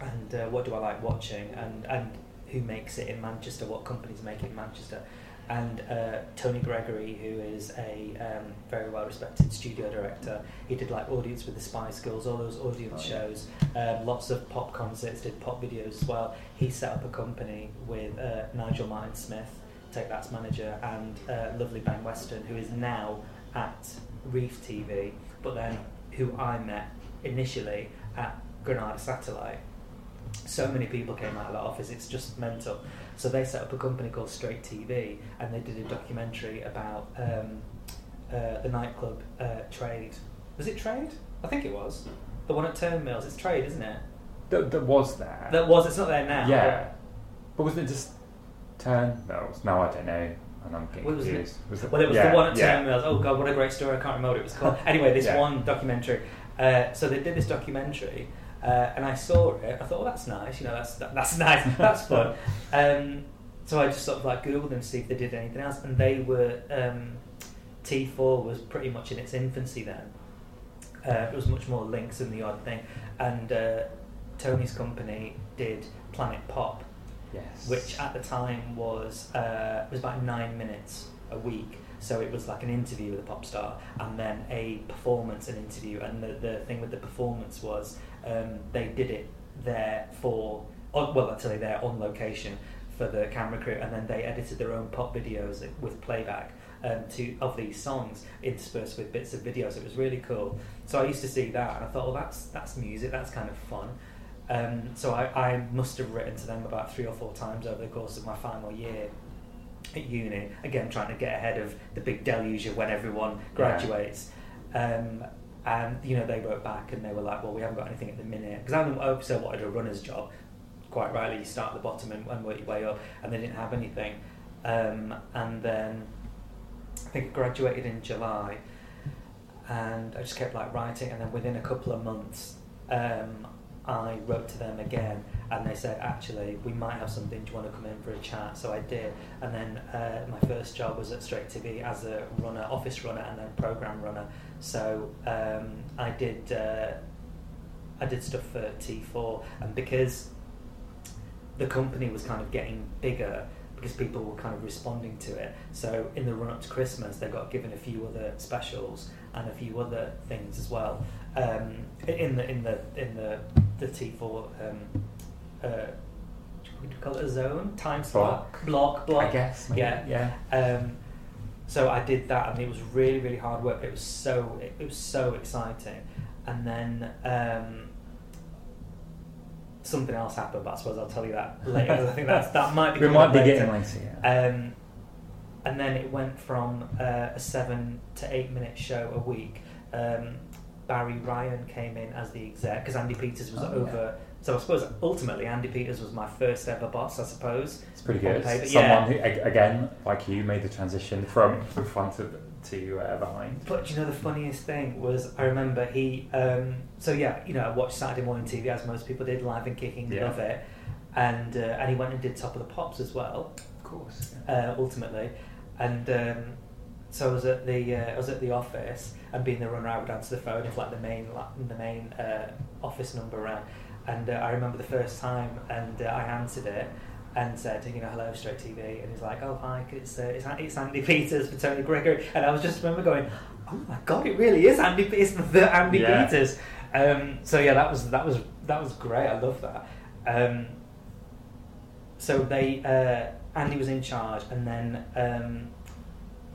And uh, what do I like watching? And and who makes it in Manchester? What companies make it in Manchester? and uh, Tony Gregory, who is a um, very well respected studio director. He did like Audience with the Spice Girls, all those audience Oh, yeah. shows, um, lots of pop concerts, did pop videos as well. He set up a company with uh, Nigel Martin Smith, Take That's manager, and uh, lovely Ben Weston, who is now at Reef TV, but then who I met initially at Granada Satellite. So many people came out of that office, it's just mental. So they set up a company called Straight TV and they did a documentary about um, uh, the nightclub uh, Trade. Was it Trade? I think it was. The one at Turnmills. It's Trade, isn't it? That, that was there. That was. It's not there now. Yeah. But wasn't it just Turnmills? No, I don't know. And I'm getting What was it? Was Well, it was yeah, the one at yeah. Turn Mills. Oh god, what a great story! I can't remember what it was called. <laughs> anyway, this Yeah. one documentary. Uh, so they did this documentary, uh, and I saw it. I thought, oh, that's nice. You know, that's that, that's <laughs> nice. That's fun. um, so I just sort of like googled them to see if they did anything else, and they were um, T4 was pretty much in its infancy then. Uh, it was much more links than the odd thing, and uh, Tony's company did Planet Pop, Yes. which at the time was uh, was about nine minutes a week. So it was like an interview with a pop star, and then a performance, an interview. And the, the thing with the performance was um, they did it there for well, actually there on location for the camera crew, and then they edited their own pop videos with playback um, to of these songs interspersed with bits of videos. It was really cool. So I used to see that, and I thought, well, that's that's music. That's kind of fun. Um, so I, I must have written to them about three or four times over the course of my final year at uni. Again, trying to get ahead of the big deluge of when everyone graduates. Um, and you know, they wrote back and they were like, "Well, we haven't got anything at the minute." Because I also wanted a runner's job. Quite rightly, you start at the bottom and, and work your way up, and they didn't have anything. Um, and then I think I graduated in July, and I just kept like writing. And then within a couple of months, um, I wrote to them again, and they said, "Actually, we might have something. Do you want to come in for a chat?" So I did, and then uh, my first job was at Straight TV as a runner, office runner, and then program runner. So um, I did. Uh, I did stuff for T4, and because the company was kind of getting bigger, because people were kind of responding to it. So in the run up to Christmas, they got given a few other specials and a few other things as well. Um, in the in the in the the T4 um, uh, what do you call it a zone time slot block block I guess. Maybe. yeah Yeah. um, so I did that, and it was really, really hard work. It was so, it, it was so exciting. And then um, something else happened, but I suppose I'll tell you that later. I think that's, that might be. <laughs> We might be later. getting later. Yeah. Um, and then it went from uh, a seven to eight minute show a week. Um, Barry Ryan came in as the exec because Andy Peters was Oh, over. So I suppose ultimately Andy Peters was my first ever boss, I suppose. It's pretty good. paper, Someone yeah. who, again, like you, made the transition from from front to, to uh, behind. But you know the funniest thing was I remember he um, so yeah you know I watched Saturday morning TV as most people did live and kicking Yeah. love it and uh, and he went and did Top of the Pops as well Of course. uh, ultimately and um, so I was at the uh, I was at the office and being the runner I would answer the phone if like the main the main uh, office number rang. And uh, I remember the first time and uh, I answered it and said you know hello straight TV and he's like oh hi it's uh, it's, it's Andy Peters for Tony Gregory. And I was just remember going oh my god it really is Andy it's the Andy Yeah. Peters. Um, so yeah that was that was that was great. I love that. Um, so they uh, Andy was in charge, and then um,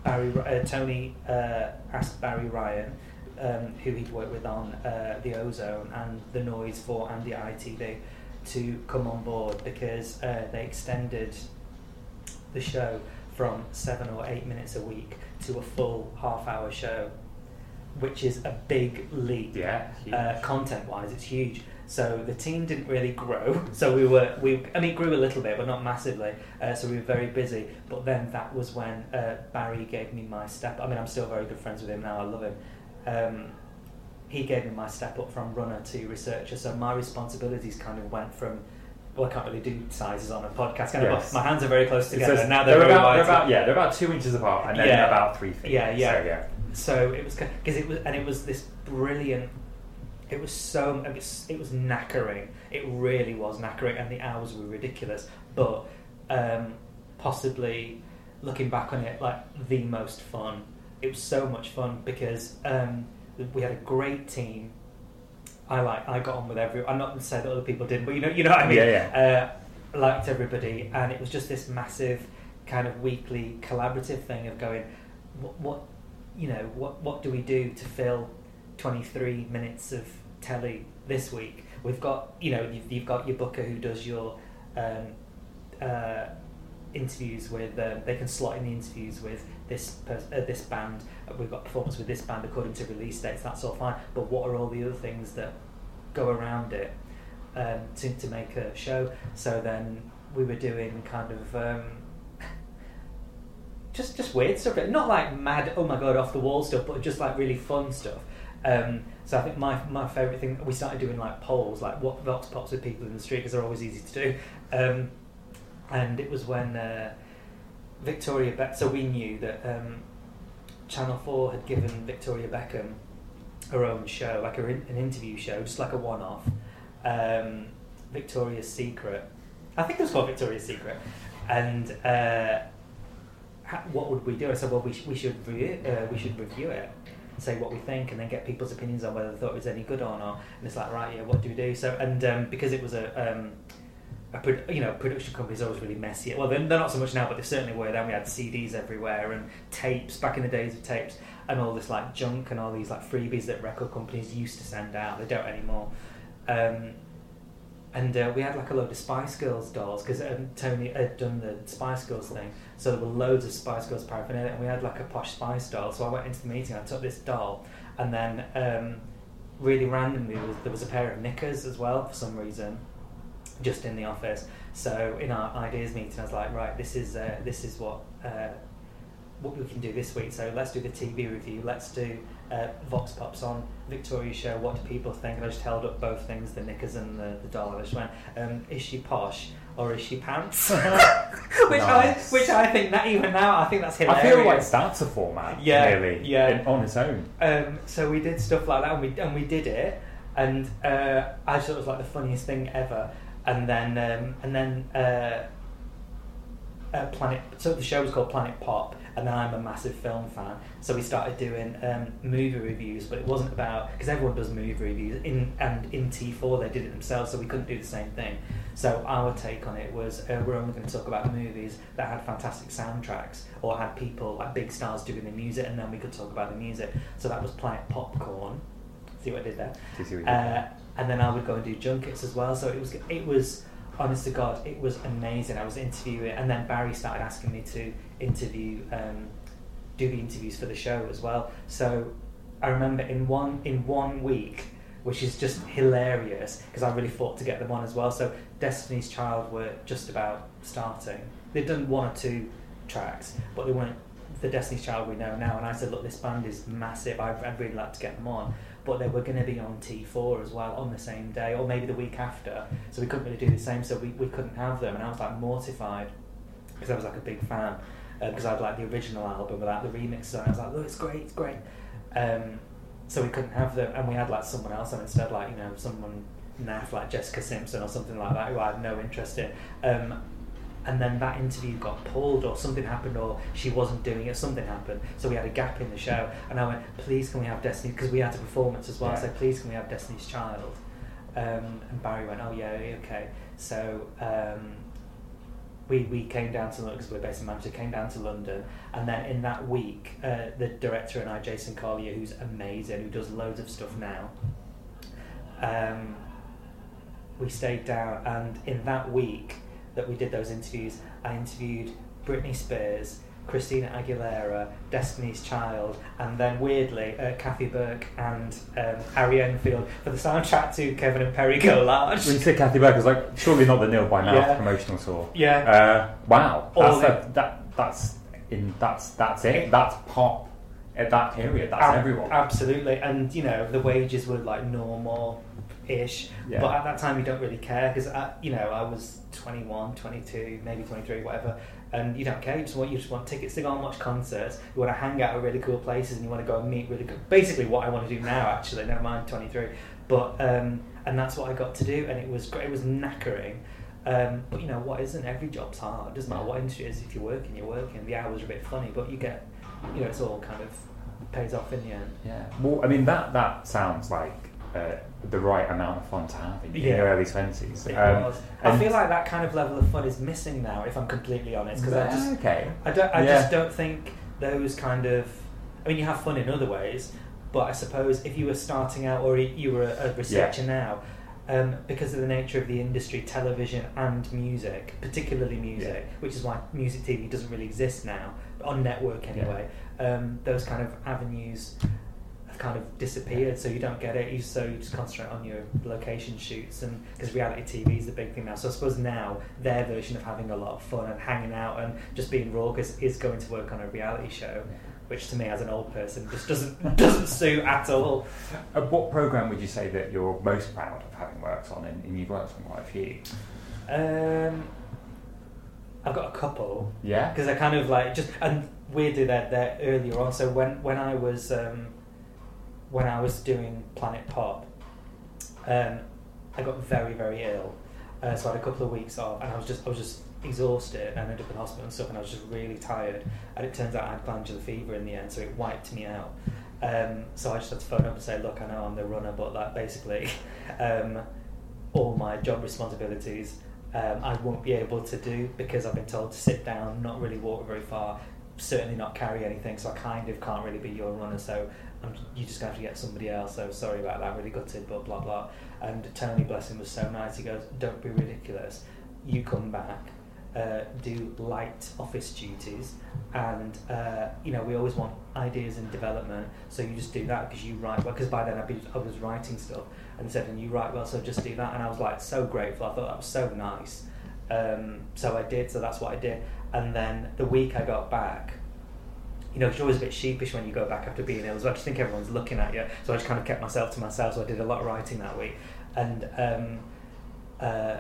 Barry uh, Tony uh, asked Barry Ryan, um, who he'd worked with on uh, the Ozone and the Noise for Andy ITV, to come on board because uh, they extended the show from seven or eight minutes a week to a full half-hour show, which is a big leap Yeah. uh, content wise it's huge so the team didn't really grow <laughs> so we were we i mean it grew a little bit but not massively uh, so we were very busy but then that was when uh, barry gave me my step i mean i'm still very good friends with him now i love him um, he gave me my step up from runner to researcher so my responsibilities kind of went from well, I can't really do sizes on a podcast. Kind Yes. of, my hands are very close together. says- now they're, they're about, they're about yeah they're about two inches apart and then Yeah. about three feet. Yeah, yeah. So, yeah. So it was because it was and it was this brilliant. It was so it was, it was knackering. It really was knackering, and the hours were ridiculous. But um, possibly looking back on it, like the most fun. It was so much fun because um, we had a great team. I like I got on with everyone. I'm not going to say that other people didn't, but you know you know what I mean. Yeah, Uh, liked everybody, and it was just this massive kind of weekly collaborative thing of going, what, what you know, what what do we do to fill 23 minutes of telly this week? We've got you know you've, you've got your booker who does your um, uh, interviews with um, they can slot in the interviews with this pers- uh, this band. Uh, we've got performance with this band according to release dates that's all fine. But what are all the other things that go around it um, to, to make a show? So then we were doing kind of um, <laughs> just just weird stuff. Not like mad oh my god off the wall stuff but just like really fun stuff um, so I think my my favourite thing we started doing like polls like what vox pops with people in the street because they're always easy to do um, and it was when uh, Victoria Beck. So we knew that um, Channel Four had given Victoria Beckham her own show, like a, an interview show, just like a one-off. Um, Victoria's Secret. I think it was called Victoria's Secret. And uh, ha- what would we do? I said, well, we, sh- we should review uh, we should review it, say what we think, and then get people's opinions on whether they thought it was any good or not. And it's like, right, yeah, what do we do? So, and um, because it was a um, a pro- you know production company's always really messy. Well, they're, they're not so much now, but they certainly were. Then we had CDs everywhere and tapes back in the days of tapes and all this like junk and all these like freebies that record companies used to send out. They don't anymore. Um, and uh, we had like a load of Spice Girls dolls because um, Tony had done the Spice Girls thing, so there were loads of Spice Girls paraphernalia, and we had like a posh Spice doll. So I went into the meeting, I took this doll, and then um, really randomly there was, there was a pair of knickers as well for some reason, just in the office. So in our ideas meeting, I was like, right, this is uh, this is what uh, what we can do this week. So let's do the TV review. Let's do uh, Vox Pops on Victoria's show. What do people think? And I just held up both things, the knickers and the, the doll. I just went, um, is she posh or is she pants? <laughs> <laughs> which Nice. I which I think that even now I think that's hilarious. I feel like that's a format, Yeah, really, yeah. on its own. Um, so we did stuff like that, and we and we did it, and uh, I thought it was like the funniest thing ever. And then um, and then uh, uh, Planet. So the show was called Planet Pop, and then I'm a massive film fan. So we started doing um, movie reviews, but it wasn't about because everyone does movie reviews in and in T4 they did it themselves, so we couldn't do the same thing. So our take on it was uh, we're only going to talk about movies that had fantastic soundtracks or had people like big stars doing the music, and then we could talk about the music. So that was Planet Popcorn. See what I did there? See what you did there? Uh, and then I would go and do junkets as well. So it was it was honest to God, it was amazing. I was interviewing, and then Barry started asking me to interview, um, do the interviews for the show as well. So I remember in one in one week, which is just hilarious because I really fought to get them on as well. So Destiny's Child were just about starting. They'd done one or two tracks, but they weren't the Destiny's Child we know now. And I said, look, this band is massive. I'd, I'd really like to get them on. But they were going to be on T4 as well on the same day, or maybe the week after. So we couldn't really do the same. So we, we couldn't have them. And I was like mortified because I was like a big fan because I'd like the original album without the remixes. And I was like, look, it's great, it's great. Um, so we couldn't have them, and we had like someone else on instead, like you know someone naff like Jessica Simpson or something like that, who I had no interest in. Um, and then that interview got pulled, or something happened, or she wasn't doing it. Something happened, so we had a gap in the show. And I went, "Please, can we have Destiny?" Because we had a performance as well. I Yeah. said, "Please, can we have Destiny's Child?" Um, and Barry went, "Oh yeah, okay." So um, we we came down to London because we're based in Manchester. Came down to London, and then in that week, uh, the director and I, Jason Collier, who's amazing, who does loads of stuff now. Um, we stayed down, and in that week that we did those interviews, I interviewed Britney Spears, Christina Aguilera, Destiny's Child, and then weirdly uh, Kathy Burke and um, Harry Enfield for the soundtrack to Kevin and Perry Go Large. When you say Kathy Burke, it's like surely not the Nil by Mouth Yeah. promotional tour. Yeah. Uh, wow. That's the- a, that. That's in. That's that's it. It- That's pop. At that period, that's Ab- everyone. Absolutely, and you know the wages were like normal ish, Yeah. but at that time you don't really care because you know I was 21, 22, maybe 23, whatever, and you don't care. You just want you just want tickets to go and watch concerts. You want to hang out at really cool places, and you want to go and meet really good. Basically, what I want to do now, actually, never mind 23, but um, and that's what I got to do, and it was great. It was knackering. Um, but you know what isn't every job's hard. Doesn't matter what industry it is. If you're working, you're working. The hours are a bit funny, but you get, you know, it's all kind of pays off in the end. Yeah. Well, I mean that that sounds like uh, the right amount of fun to have in, Yeah. your early twenties. It was. I feel like that kind of level of fun is missing now. If I'm completely honest, because I just okay. I don't. I Yeah. just don't think those kind of. I mean, you have fun in other ways, but I suppose if you were starting out or you were a, researcher now, um, because of the nature of the industry, television and music, particularly music, which is why music TV doesn't really exist now on network anyway. Um, those kind of avenues kind of disappeared, so you don't get it. You so you just concentrate on your location shoots, and because reality TV is the big thing now. So I suppose now their version of having a lot of fun and hanging out and just being raucous is going to work on a reality show, which to me as an old person just doesn't <laughs> doesn't suit at all. Uh, what program would you say that you're most proud of having worked on? And, and you've worked on quite a few. Um, I've got a couple. Yeah. because I kind of like just and weirdly they're, they're earlier on. So when when I was um, when I was doing Planet Pop, um, I got very very ill. Uh, so I had a couple of weeks off, and I was just I was just exhausted, and I ended up in hospital and stuff, and I was just really tired. And it turns out I had glandular fever in the end, so it wiped me out. Um, so I just had to phone up and say, look, I know I'm the runner, but like basically, <laughs> um, all my job responsibilities um, I won't be able to do because I've been told to sit down, not really walk very far, certainly not carry anything. So I kind of can't really be your runner. So you just have to get somebody else. So sorry about that. Really gutted, but blah blah. And Tony, Blessing was so nice. He goes, "Don't be ridiculous. You come back." Uh, do light office duties, and uh, you know we always want ideas and development. So you just do that because you write well. Because by then I'd be, I was writing stuff, and said, "And you write well, so just do that." And I was like so grateful. I thought that was so nice. Um, so I did. So that's what I did. And then the week I got back, you know, 'cause you're always a bit sheepish when you go back after being ill. So I just think everyone's looking at you. So I just kind of kept myself to myself. So I did a lot of writing that week, and. Um, uh,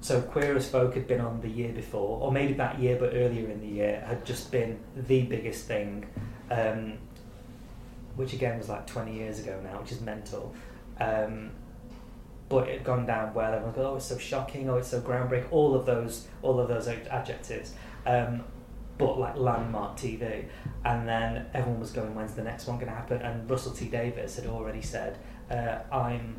so Queer as Folk had been on the year before, or maybe that year, but earlier in the year, had just been the biggest thing, um, which again was like 20 years ago now, which is mental. Um, but it had gone down well. Everyone goes, "Oh, it's so shocking! Oh, it's so groundbreaking!" All of those, all of those adjectives. Um, but like landmark TV, and then everyone was going, "When's the next one going to happen?" And Russell T Davies had already said, uh, "I'm,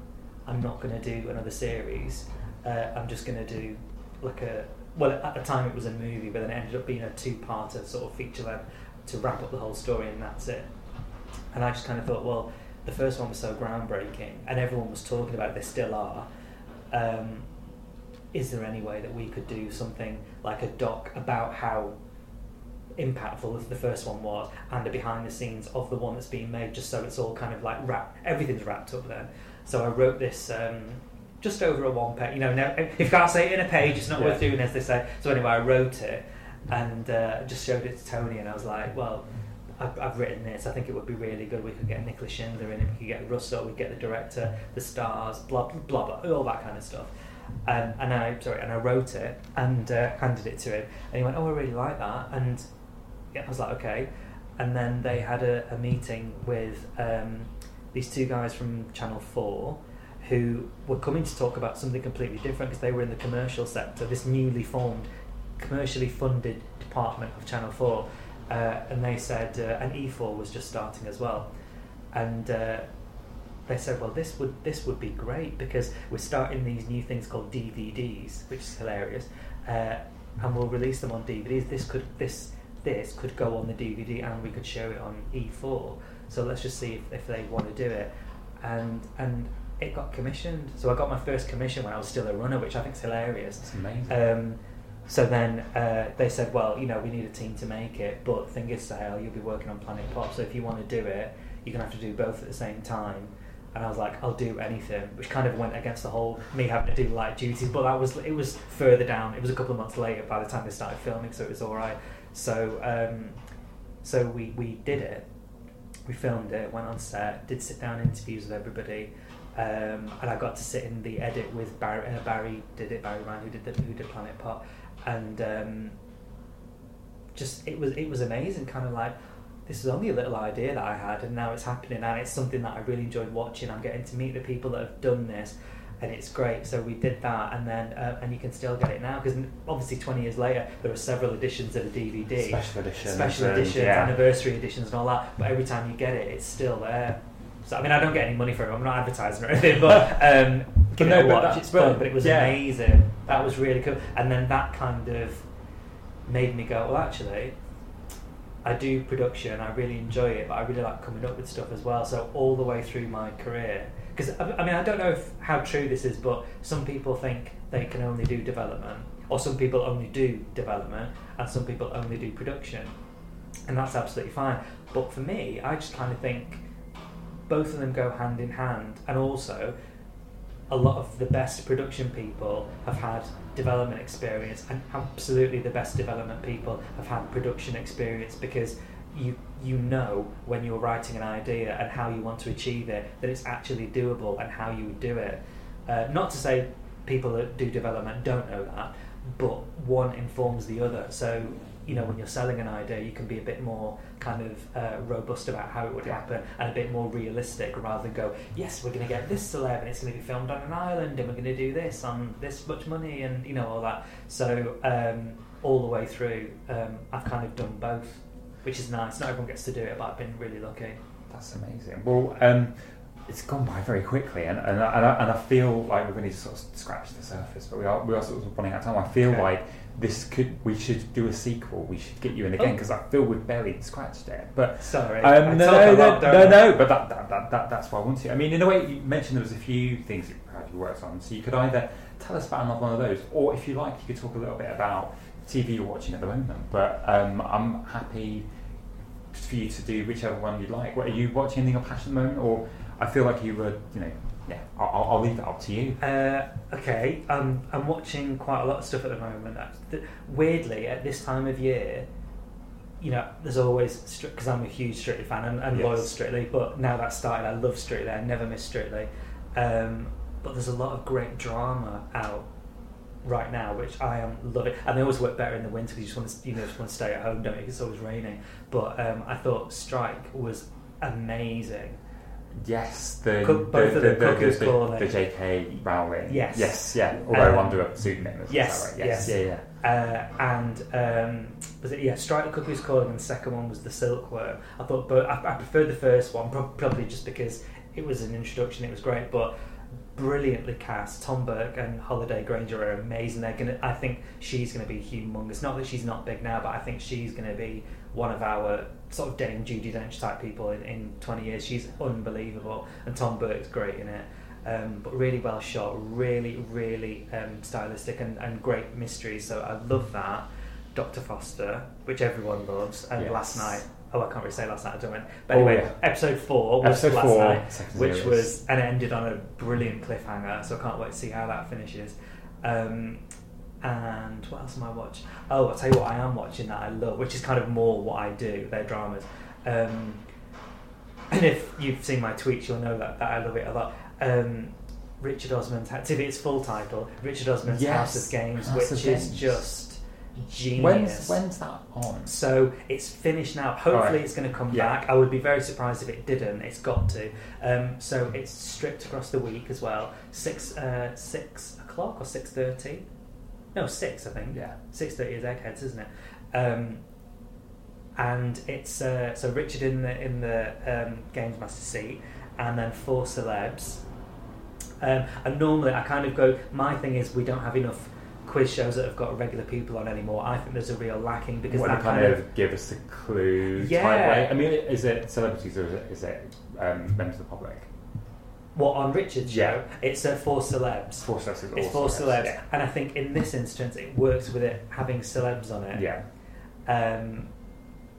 I'm not going to do another series. Uh, I'm just going to do like a well at the time it was a movie, but then it ended up being a two-parter sort of feature length to wrap up the whole story, and that's it." And I just kind of thought, well, the first one was so groundbreaking, and everyone was talking about it. They still are. Um, is there any way that we could do something like a doc about how impactful as the first one was and the behind the scenes of the one that's being made just so it's all kind of like wrapped everything's wrapped up then so i wrote this um, just over a one page you know now, if you can't say it in a page it's not Yeah. worth doing as they say so anyway i wrote it and uh, just showed it to tony and i was like well I've, I've written this. I think it would be really good. We could get Nicola Shindler in it. We could get Russell. We could get the director, the stars, blah blah blah, all that kind of stuff. Um, and I sorry, and I wrote it and uh, handed it to him, and he went, "Oh, I really like that." And I was like, "Okay." And then they had a, a meeting with um, these two guys from Channel Four, who were coming to talk about something completely different because they were in the commercial sector. This newly formed, commercially funded department of Channel Four, uh, and they said, uh, and E4 was just starting as well, and. Uh, they said, "Well, this would this would be great because we're starting these new things called DVDs, which is hilarious, uh, and we'll release them on DVDs. This could this this could go on the DVD, and we could show it on E4. So let's just see if, if they want to do it." And and it got commissioned. So I got my first commission when I was still a runner, which I think is hilarious. It's amazing. Um, so then uh, they said, well, you know, we need a team to make it, but thing is, Sohail, you'll be working on Planet Pop, so if you want to do it, you're gonna have to do both at the same time. And I was like, I'll do anything, which kind of went against the whole me having to do light duties. But that was it was further down. It was a couple of months later by the time they started filming, so it was all right. So um, so we we did it. We filmed it, went on set, did sit down interviews with everybody, um, and I got to sit in the edit with Barry. Uh, Barry did it. Barry Ryan, who did the, who did Planet Pop, and um, just it was it was amazing. Kind of like this is only a little idea that I had, and now it's happening, and it's something that I really enjoyed watching. I'm getting to meet the people that have done this, and it's great. So we did that, and then uh, and you can still get it now because obviously 20 years later there are several editions of a DVD, Special editions. special and, editions, yeah. anniversary editions, and all that. But every time you get it, it's still there. So I mean, I don't get any money for it. I'm not advertising or anything, but <laughs> um, give no, it a but watch. It's brilliant. but it was Yeah. amazing. That was really cool. And then that kind of made me go, well, actually, I do production. I really enjoy it, but I really like coming up with stuff as well. So all the way through my career, because I, mean, I don't know if, how true this is, but some people think they can only do development, or some people only do development, and some people only do production, and that's absolutely fine. But for me, I just kind of think both of them go hand in hand, and also a lot of the best production people have had development experience, and absolutely the best development people have had production experience because you you know when you're writing an idea and how you want to achieve it that it's actually doable and how you would do it. Uh, not to say people that do development don't know that, but one informs the other. So you know when you're selling an idea, you can be a bit more kind of uh, robust about how it would happen and a bit more realistic rather than go, yes, we're going to get this celeb and it's going to be filmed on an island and we're going to do this on this much money and you know all that. So um, all the way through, um, I've kind of done both, which is nice. Not everyone gets to do it, but I've been really lucky. That's amazing. Well, um, it's gone by very quickly, and and I, and I, and I feel like we've only sort of scratched the surface, but we are we are sort of running out of time. I feel Okay. like this could we should do a sequel. We should get you in again Oh. because I feel we've barely scratched it. But Sorry, I um, no, no, lot, no, don't no, no, but that, that, that, that that's why I want to. I mean, in a way, you mentioned there was a few things that you worked on, so you could either tell us about another one of those, or if you like, you could talk a little bit about TV you're watching at the moment. But um, I'm happy for you to do whichever one you like. What, are you watching anything of passion at the moment, or I feel like you were, you know, yeah, I'll, I'll- leave that up to you. Uh, okay, um, I'm watching quite a lot of stuff at the moment. Uh, Weirdly, at this time of year, you know, there's always because I'm a huge Strictly fan and, and Yes. loyal Strictly. But now that's started, I love Strictly. I never miss Strictly. Um, but there's a lot of great drama out right now, which I am loving. And they always work better in the winter because you just want to, you know, just want to stay at home, don't you? It's always raining. But um, I thought Strike was amazing. Yes, the Cook- both the, of the, the, Cuckoo's the, Calling. the J.K. Rowling. Yes. yes, yeah. Although Um, under a pseudonym. yes, right? yes, yes. yeah, yeah. uh, and um, was it yeah Strike the Cuckoo's Calling and the second one was the Silkworm I thought but I, I preferred the first one probably just because it was an introduction it was great but brilliantly cast Tom Burke and Holliday Grainger are amazing they're gonna I think she's gonna be humongous not that she's not big now but I think she's gonna be one of our sort of Dame Judi Dench type people in, in 20 years she's unbelievable and Tom Burke's great in it um, but really well shot, really, really um, stylistic and, and great mystery. So I love that. Doctor Foster, which everyone loves, and Yes. last night. Oh, I can't really say last night. I don't know. But Oh, anyway, yeah. episode four was Episode last four, night, which series. was and it ended on a brilliant cliffhanger. So I can't wait to see how that finishes. Um, and what else am I watching? Oh, I'll tell you what I am watching that I love, which is kind of more what I do. They're dramas. Um, and if you've seen my tweets, you'll know that, that I love it a lot. Um, Richard Osman's, to be its full title, Richard Osman's Yes, House of Games, House which of is Games. just genius. When's when's that on? So it's finished now. Hopefully, Alright. it's going to come Yeah. back. I would be very surprised if it didn't. It's got to. Um, so it's stripped across the week as well. Six uh, six o'clock or six thirty? No, six. I think. Yeah. Six thirty is Eggheads, isn't it? Um, and it's uh, so Richard in the in the um, games master seat, and then four celebs. Um, and normally, I kind of go. My thing is, we don't have enough quiz shows that have got regular people on anymore. I think there's a real lacking because What that kind of, give us a clue Yeah. I mean, is it celebrities or is it, is it um, members of the public? What on Richard's Yeah. show? It's uh, four celebs. Four celebs. It's or four celebs, Yeah. and I think in this instance it works with it having celebs on it. yeah. Um,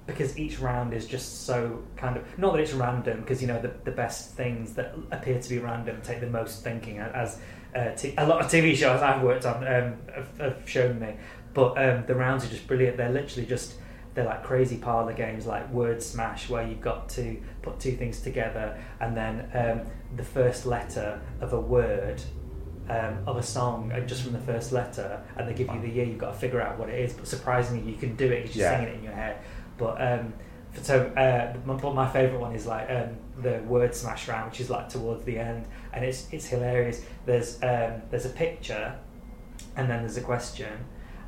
because each round is just so kind of not that it's random because you know the, the best things that appear to be random take the most thinking as uh, t- a lot of TV shows I've worked on um, have, have shown me. But um, the rounds are just brilliant. They're literally just they're like crazy parlor games like word smash where you've got to put two things together and then um, the first letter of a word um, of a song uh, just from the first letter and they give you the year you've got to figure out what it is but surprisingly you can do it because you're Yeah. singing it in your head but um, so, uh, my, but my favourite one is like um, the word smash round, which is like towards the end, and it's it's hilarious. There's um, there's a picture, and then there's a question,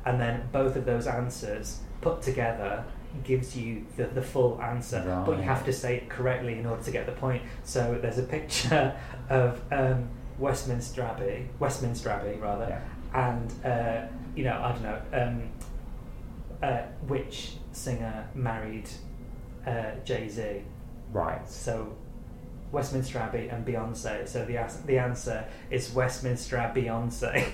and then both of those answers put together gives you the, the full answer, but you have to say it correctly in order to get the point. So there's a picture <laughs> of um, Westminster Abbey, Westminster Abbey rather, Yeah. and uh, you know I don't know um, uh, which singer married uh, Jay Z. Right. So Westminster Abbey and Beyonce. So the as- the answer is Westminster Abbey Beyonce.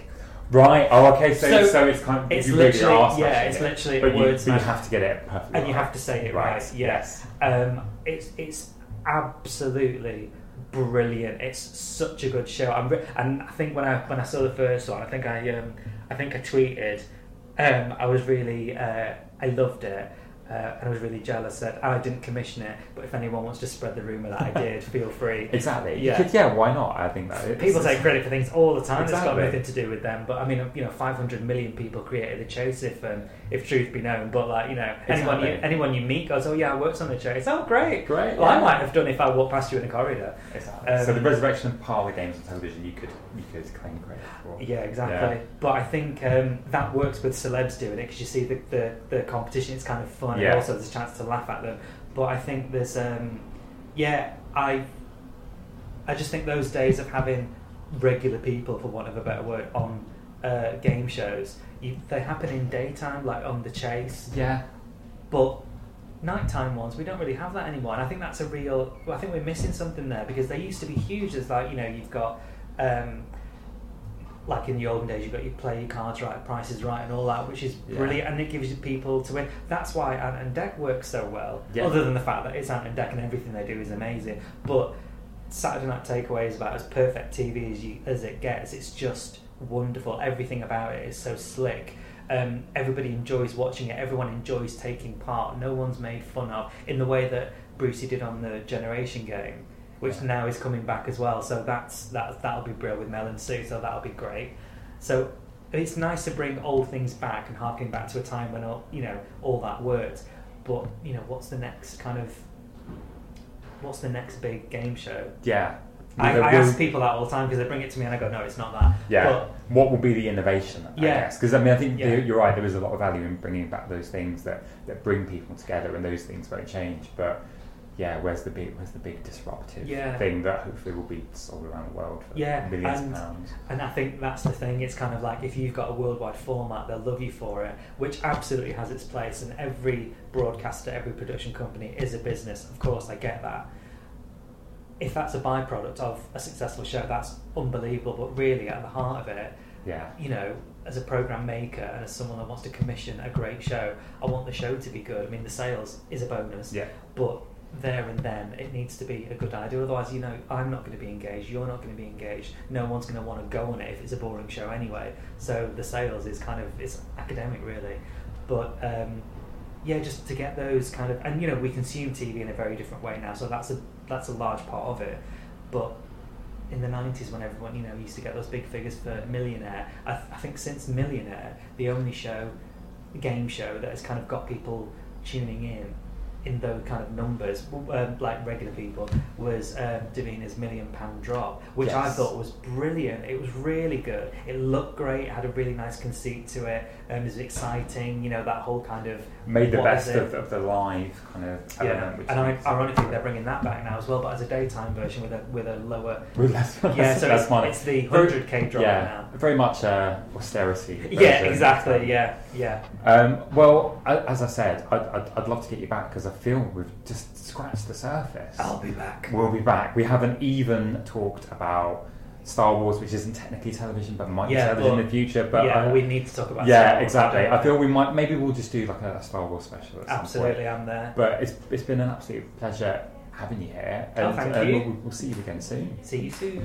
Right. Oh, okay. So, So, so, it's kind of it's you really literally- are yeah, it's it. literally a but you, word but you have to get it perfectly. and you have to say it right. yeah. Yes. Um, it's it's absolutely brilliant. It's such a good show. I'm re- and I think when I when I saw the first one, I think I um, I think I tweeted. Um, I was really uh, I loved it. Uh, and I was really jealous that I didn't commission it. But if anyone wants to spread the rumor that I <laughs> did, feel free. Exactly. Yeah. Yeah. yeah. Why not? I think that People take credit for things all the time. It's got nothing to do with them. But I mean, you know, 500 million people created the chase. If um, if truth be known, but like you know, anyone you anyone you meet goes, oh yeah, I worked on the chase. Oh great, Great, Well, I might have done if I walked past you in a corridor. Exactly. Um, so the resurrection of parlor games on television, you could you could claim credit for. Yeah, exactly. But I think um, that works with celebs doing it because you see the, the, the competition. It's kind of fun, Yeah. also there's a chance to laugh at them. But I think there's, um, yeah, I, I just think those days of having regular people, for want of a better word, on uh, game shows, you, they happen in daytime, like on the chase. Yeah. But nighttime ones, we don't really have that anymore. And I think that's a real. Well, I think we're missing something there because they used to be huge. as like you know you've got. Um, like in the olden days, you've got your play your cards right, prices right, and all that, which is Yeah. brilliant, and it gives you people to win. That's why Ant and Dec works so well. Yeah. Other than the fact that it's Ant and Dec and everything they do is amazing, but Saturday Night Takeaway is about as perfect TV as you as it gets. It's just wonderful. Everything about it is so slick. Um, everybody enjoys watching it. Everyone enjoys taking part. No one's made fun of in the way that Brucey did on the Generation game, which now is coming back as well. So that's that that'll be brilliant with Mel and Sue. So that'll be great. So it's nice to bring old things back and harking back to a time when all, you know all that worked. But you know what's the next kind of what's the next big game show? Yeah. I, I ask people that all the time because they bring it to me and I go, no, it's not that. Yeah. But what will be the innovation? I Yeah. because I mean I think Yeah. you're- you're right. There is a lot of value in bringing back those things that, that bring people together, and those things won't change. But yeah, where's the big where's the big disruptive Yeah. thing that hopefully will be sold around the world for Yeah, millions and- of pounds? And I think that's the thing. It's kind of like if you've got a worldwide format, they'll love you for it, which absolutely has its place. And every broadcaster, every production company is a business. Of course, I get that. If that's a byproduct of a successful show, that's unbelievable. But really, at the heart of it, Yeah. you know, as a program maker and as someone that wants to commission a great show, I want the show to be good. I mean, the sales is a bonus, Yeah. but there and then it needs to be a good idea. Otherwise, you know, I'm not going to be engaged. You're not going to be engaged. No one's going to want to go on it if it's a boring show anyway. So the sales is kind of it's academic really, but. Um, yeah, just to get those kind of, and you know, we consume TV in a very different way now, so that's a that's a large part of it. But in the nineties, when everyone you know used to get those big figures for Millionaire, I, th- I think since Millionaire, the only show, game show that has kind of got people tuning in in those kind of numbers, um, like regular people, was um, Davina's Million Pound Drop, which I thought was brilliant. It was really good. It looked great. It had a really nice conceit to it. Um, it was exciting. You know that whole kind of Made the best of, of the live kind of Yeah, element. Which and I, ironically, they're bringing that back now as well, but as a daytime version with a with a lower. <laughs> With less, Yeah, so it's, money. it's the hundred k drop yeah, now. very much uh, austerity. Yeah, exactly. Yeah, yeah. Um, well, as I said, I'd, I'd, I'd love to get you back because I feel we've just scratched the surface. I'll be back. We'll be back. We haven't even talked about Star Wars, which isn't technically television, but might Yeah, be television but- in the future. But yeah, I- we need to talk about. Star yeah, exactly. I feel we might maybe we'll just do like a Star Wars special. Absolutely. I'm there. But it's it's been an absolute pleasure having you here, Oh, thank uh, you. We'll, we'll see you again soon. See you soon.